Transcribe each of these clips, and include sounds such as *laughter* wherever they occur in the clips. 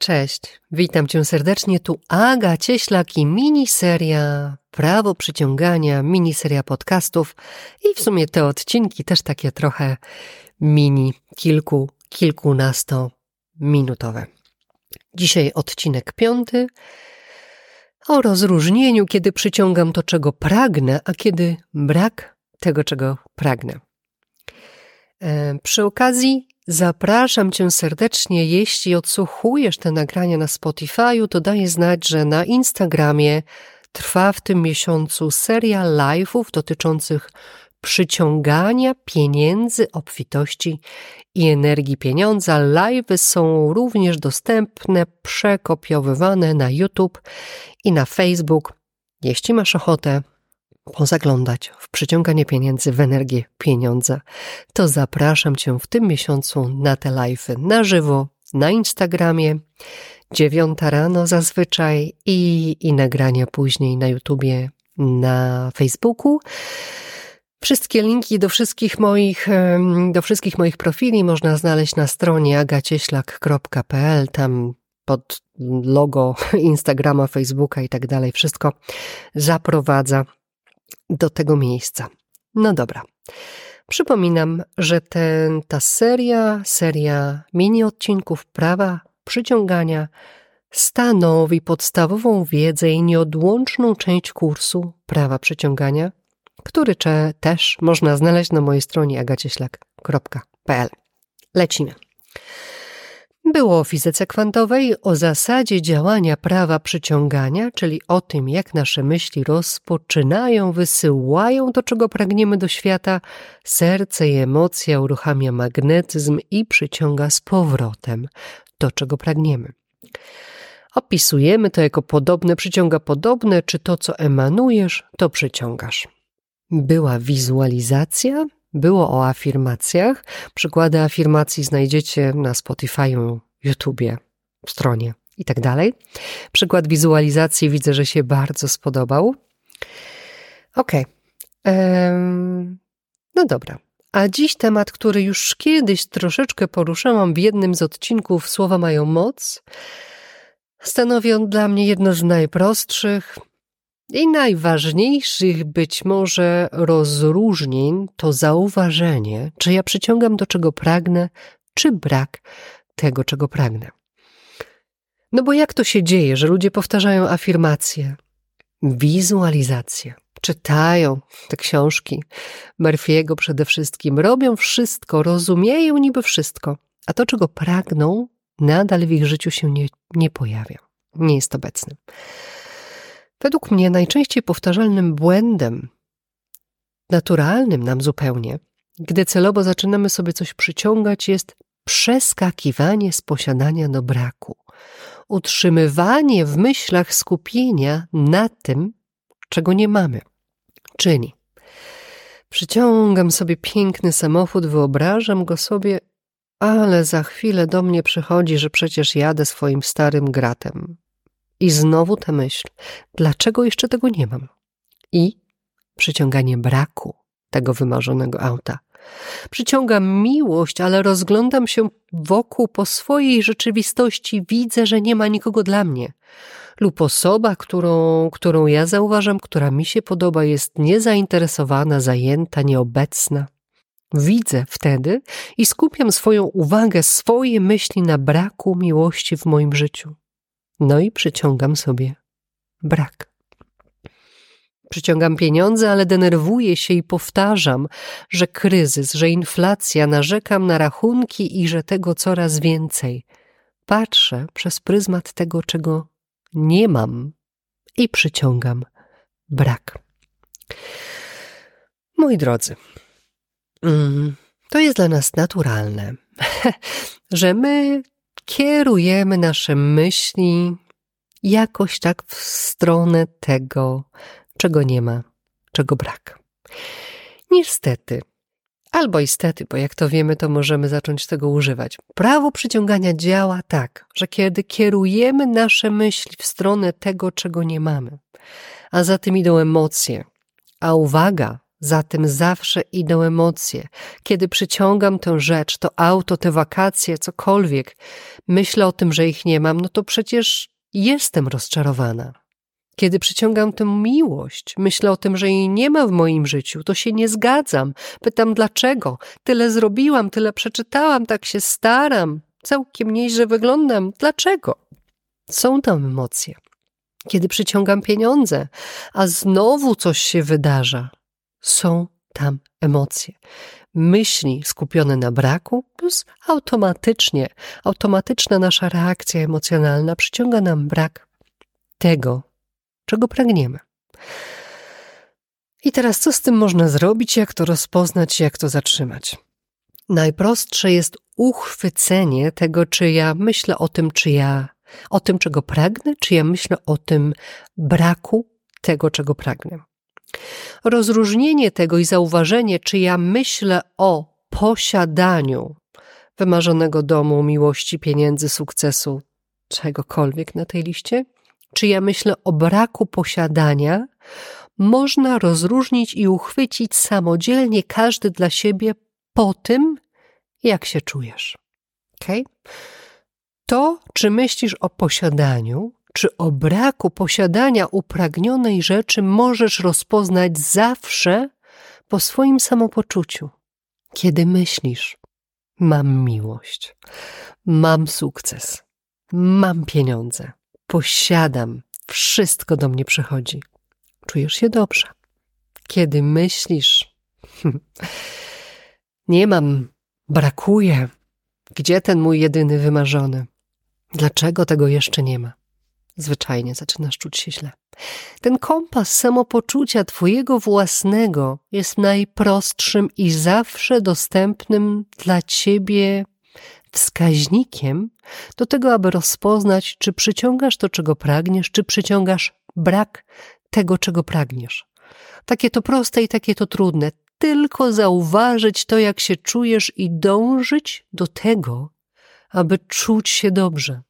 Cześć, witam cię serdecznie. Tu Aga Cieślak i miniseria Prawo Przyciągania, miniseria podcastów i w sumie te odcinki też takie trochę mini, kilku, kilkunastominutowe. Dzisiaj odcinek piąty o rozróżnieniu, kiedy przyciągam to, czego pragnę, a kiedy brak tego, czego pragnę. E, przy okazji Zapraszam Cię serdecznie, jeśli odsłuchujesz te nagrania na Spotify'u, to daję znać, że na Instagramie trwa w tym miesiącu seria live'ów dotyczących przyciągania pieniędzy, obfitości i energii pieniądza. Live'y są również dostępne, przekopiowywane na YouTube i na Facebook. Jeśli masz ochotę, pozaglądać w przyciąganie pieniędzy, w energię pieniądza, to zapraszam Cię w tym miesiącu na te live'y na żywo na Instagramie, dziewiąta rano zazwyczaj i, i nagrania później na YouTubie, na Facebooku. Wszystkie linki do wszystkich moich, do wszystkich moich profili można znaleźć na stronie agacieślak.pl. Tam pod logo Instagrama, Facebooka i tak dalej. Wszystko zaprowadza do tego miejsca. No dobra. Przypominam, że ten, ta seria, seria mini odcinków prawa przyciągania stanowi podstawową wiedzę i nieodłączną część kursu prawa przyciągania, który też można znaleźć na mojej stronie agacieślak.pl. Lecimy. Było o fizyce kwantowej, o zasadzie działania prawa przyciągania, czyli o tym, jak nasze myśli rozpoczynają, wysyłają to, czego pragniemy do świata, serce i emocja uruchamia magnetyzm i przyciąga z powrotem to, czego pragniemy. Opisujemy to jako podobne przyciąga podobne, czy to, co emanujesz, to przyciągasz. Była wizualizacja, było o afirmacjach. Przykłady afirmacji znajdziecie na Spotify'u, YouTubie, stronie i tak dalej. Przykład wizualizacji widzę, że się bardzo spodobał. Ok. No dobra. A dziś temat, który już kiedyś troszeczkę poruszałam w jednym z odcinków Słowa mają moc, stanowi on dla mnie jedno z najprostszych, i najważniejszych być może rozróżnień to zauważenie, czy ja przyciągam do czego pragnę, czy brak tego, czego pragnę. No bo jak to się dzieje, że ludzie powtarzają afirmacje, wizualizacje, czytają te książki Murphy'ego przede wszystkim, robią wszystko, rozumieją niby wszystko, a to, czego pragną, nadal w ich życiu się nie, nie pojawia, nie jest obecny. Według mnie najczęściej powtarzalnym błędem, naturalnym nam zupełnie, gdy celowo zaczynamy sobie coś przyciągać, jest przeskakiwanie z posiadania do braku, utrzymywanie w myślach skupienia na tym, czego nie mamy. Czyli przyciągam sobie piękny samochód, wyobrażam go sobie, ale za chwilę do mnie przychodzi, że przecież jadę swoim starym gratem. I znowu ta myśl, dlaczego jeszcze tego nie mam? I przyciąganie braku tego wymarzonego auta. Przyciągam miłość, ale rozglądam się wokół po swojej rzeczywistości, widzę, że nie ma nikogo dla mnie. Lub osoba, którą, którą ja zauważam, która mi się podoba, jest niezainteresowana, zajęta, nieobecna. Widzę wtedy i skupiam swoją uwagę, swoje myśli na braku miłości w moim życiu. No i przyciągam sobie brak. Przyciągam pieniądze, ale denerwuję się i powtarzam, że kryzys, że inflacja, narzekam na rachunki i że tego coraz więcej. Patrzę przez pryzmat tego, czego nie mam i przyciągam brak. Moi drodzy, mm, to jest dla nas naturalne, *laughs* że my kierujemy nasze myśli jakoś tak w stronę tego, czego nie ma, czego brak. Niestety, albo istety, bo jak to wiemy, to możemy zacząć tego używać. Prawo przyciągania działa tak, że kiedy kierujemy nasze myśli w stronę tego, czego nie mamy, a za tym idą emocje, a uwaga za tym zawsze idą emocje. Kiedy przyciągam tę rzecz, to auto, te wakacje, cokolwiek, myślę o tym, że ich nie mam, no to przecież jestem rozczarowana. Kiedy przyciągam tę miłość, myślę o tym, że jej nie ma w moim życiu, to się nie zgadzam. Pytam dlaczego? Tyle zrobiłam, tyle przeczytałam, tak się staram, całkiem nieźle wyglądam. Dlaczego? Są tam emocje. Kiedy przyciągam pieniądze, a znowu coś się wydarza, są tam emocje. Myśli skupione na braku, plus automatycznie, automatyczna nasza reakcja emocjonalna przyciąga nam brak tego, czego pragniemy. I teraz co z tym można zrobić, jak to rozpoznać, jak to zatrzymać? Najprostsze jest uchwycenie tego, czy ja myślę o tym, czy ja o tym, czego pragnę, czy ja myślę o tym braku tego, czego pragnę. Rozróżnienie tego i zauważenie, czy ja myślę o posiadaniu wymarzonego domu, miłości, pieniędzy, sukcesu, czegokolwiek na tej liście, czy ja myślę o braku posiadania, można rozróżnić i uchwycić samodzielnie każdy dla siebie po tym, jak się czujesz. Okay? To, czy myślisz o posiadaniu, czy o braku posiadania upragnionej rzeczy, możesz rozpoznać zawsze po swoim samopoczuciu. Kiedy myślisz, mam miłość, mam sukces, mam pieniądze, posiadam, wszystko do mnie przychodzi. Czujesz się dobrze. Kiedy myślisz, *laughs* nie mam, brakuje, gdzie ten mój jedyny wymarzony? Dlaczego tego jeszcze nie ma? Zwyczajnie zaczynasz czuć się źle. Ten kompas samopoczucia Twojego własnego jest najprostszym i zawsze dostępnym dla Ciebie wskaźnikiem do tego, aby rozpoznać, czy przyciągasz to, czego pragniesz, czy przyciągasz brak tego, czego pragniesz. Takie to proste i takie to trudne. Tylko zauważyć to, jak się czujesz i dążyć do tego, aby czuć się dobrze.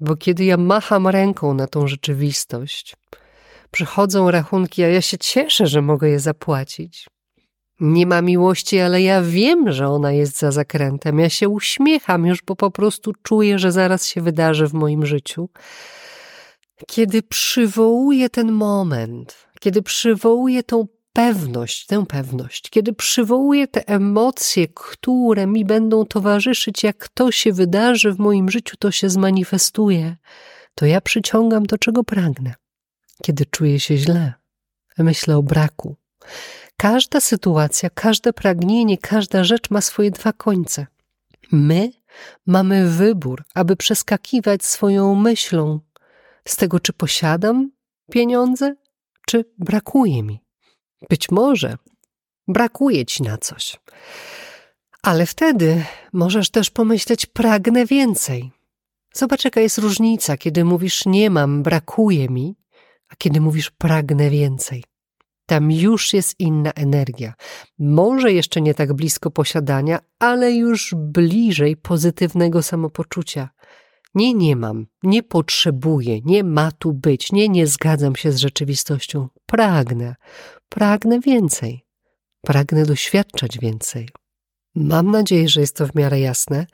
Bo kiedy ja macham ręką na tą rzeczywistość, przychodzą rachunki, a ja się cieszę, że mogę je zapłacić. Nie ma miłości, ale ja wiem, że ona jest za zakrętem. Ja się uśmiecham już, bo po prostu czuję, że zaraz się wydarzy w moim życiu. Kiedy przywołuję ten moment, kiedy przywołuję tą pewność, tę pewność, kiedy przywołuję te emocje, które mi będą towarzyszyć, jak to się wydarzy w moim życiu, to się zmanifestuje, to ja przyciągam to, czego pragnę. Kiedy czuję się źle, myślę o braku. Każda sytuacja, każde pragnienie, każda rzecz ma swoje dwa końce. My mamy wybór, aby przeskakiwać swoją myślą z tego, czy posiadam pieniądze, czy brakuje mi. Być może brakuje ci na coś. Ale wtedy możesz też pomyśleć: pragnę więcej. Zobacz, jaka jest różnica, kiedy mówisz: nie mam, brakuje mi, a kiedy mówisz: pragnę więcej. Tam już jest inna energia. Może jeszcze nie tak blisko posiadania, ale już bliżej pozytywnego samopoczucia. Nie, nie mam, nie potrzebuję, nie ma tu być, nie, nie zgadzam się z rzeczywistością. Pragnę, pragnę więcej, pragnę doświadczać więcej. Mam nadzieję, że jest to w miarę jasne.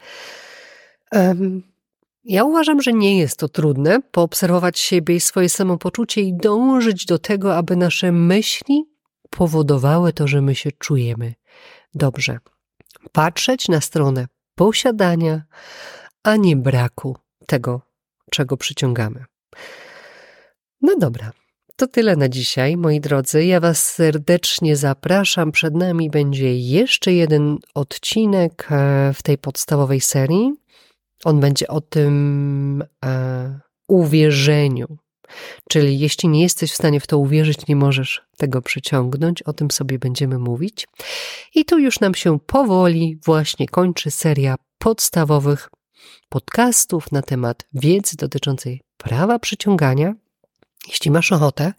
Um, ja uważam, że nie jest to trudne poobserwować siebie i swoje samopoczucie i dążyć do tego, aby nasze myśli powodowały to, że my się czujemy dobrze. Patrzeć na stronę posiadania, a nie braku tego, czego przyciągamy. No dobra, to tyle na dzisiaj, moi drodzy. Ja Was serdecznie zapraszam. Przed nami będzie jeszcze jeden odcinek e, w tej podstawowej serii. On będzie o tym e, uwierzeniu. Czyli jeśli nie jesteś w stanie w to uwierzyć, nie możesz tego przyciągnąć, o tym sobie będziemy mówić. I tu już nam się powoli właśnie kończy seria podstawowych podcastów na temat wiedzy dotyczącej prawa przyciągania. Jeśli masz ochotę,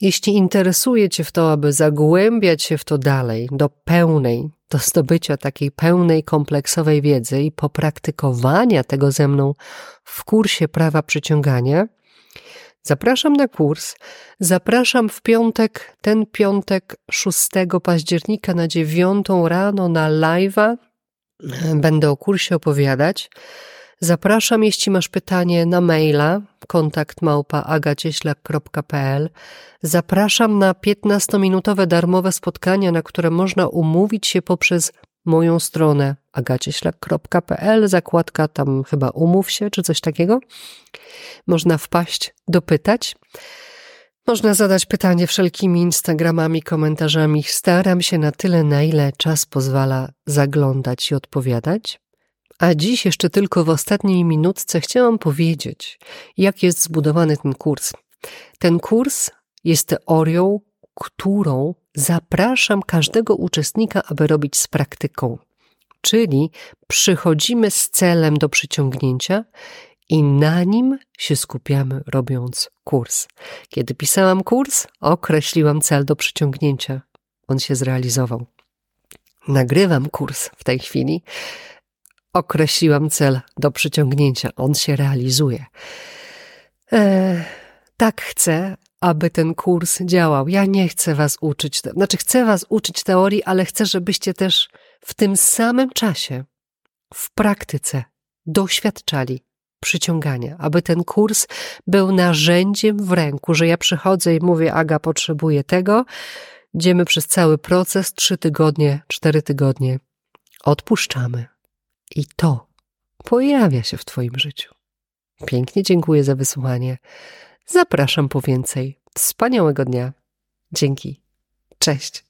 jeśli interesuje Cię w to, aby zagłębiać się w to dalej, do pełnej, do zdobycia takiej pełnej, kompleksowej wiedzy i popraktykowania tego ze mną w kursie prawa przyciągania, Zapraszam na kurs. Zapraszam w piątek, ten piątek 6 października na 9 rano na live'a. Będę o kursie opowiadać. Zapraszam, jeśli masz pytanie na maila kontakt małpa. Zapraszam na 15-minutowe darmowe spotkania, na które można umówić się poprzez moją stronę agacieślak.pl, zakładka tam chyba umów się, czy coś takiego. Można wpaść, dopytać. Można zadać pytanie wszelkimi Instagramami, komentarzami. Staram się na tyle, na ile czas pozwala zaglądać i odpowiadać. A dziś jeszcze tylko w ostatniej minutce chciałam powiedzieć, jak jest zbudowany ten kurs. Ten kurs jest teorią, którą zapraszam każdego uczestnika, aby robić z praktyką. Czyli przychodzimy z celem do przyciągnięcia i na nim się skupiamy, robiąc kurs. Kiedy pisałam kurs, określiłam cel do przyciągnięcia. On się zrealizował. Nagrywam kurs w tej chwili. Określiłam cel do przyciągnięcia. On się realizuje. Eee, tak chcę, aby ten kurs działał. Ja nie chcę was uczyć, znaczy chcę was uczyć teorii, ale chcę, żebyście też w tym samym czasie, w praktyce, doświadczali przyciągania, aby ten kurs był narzędziem w ręku, że ja przychodzę i mówię, Aga, potrzebuję tego. Idziemy przez cały proces, trzy tygodnie, cztery tygodnie. Odpuszczamy. I to pojawia się w Twoim życiu. Pięknie dziękuję za wysłuchanie. Zapraszam po więcej. Wspaniałego dnia. Dzięki. Cześć.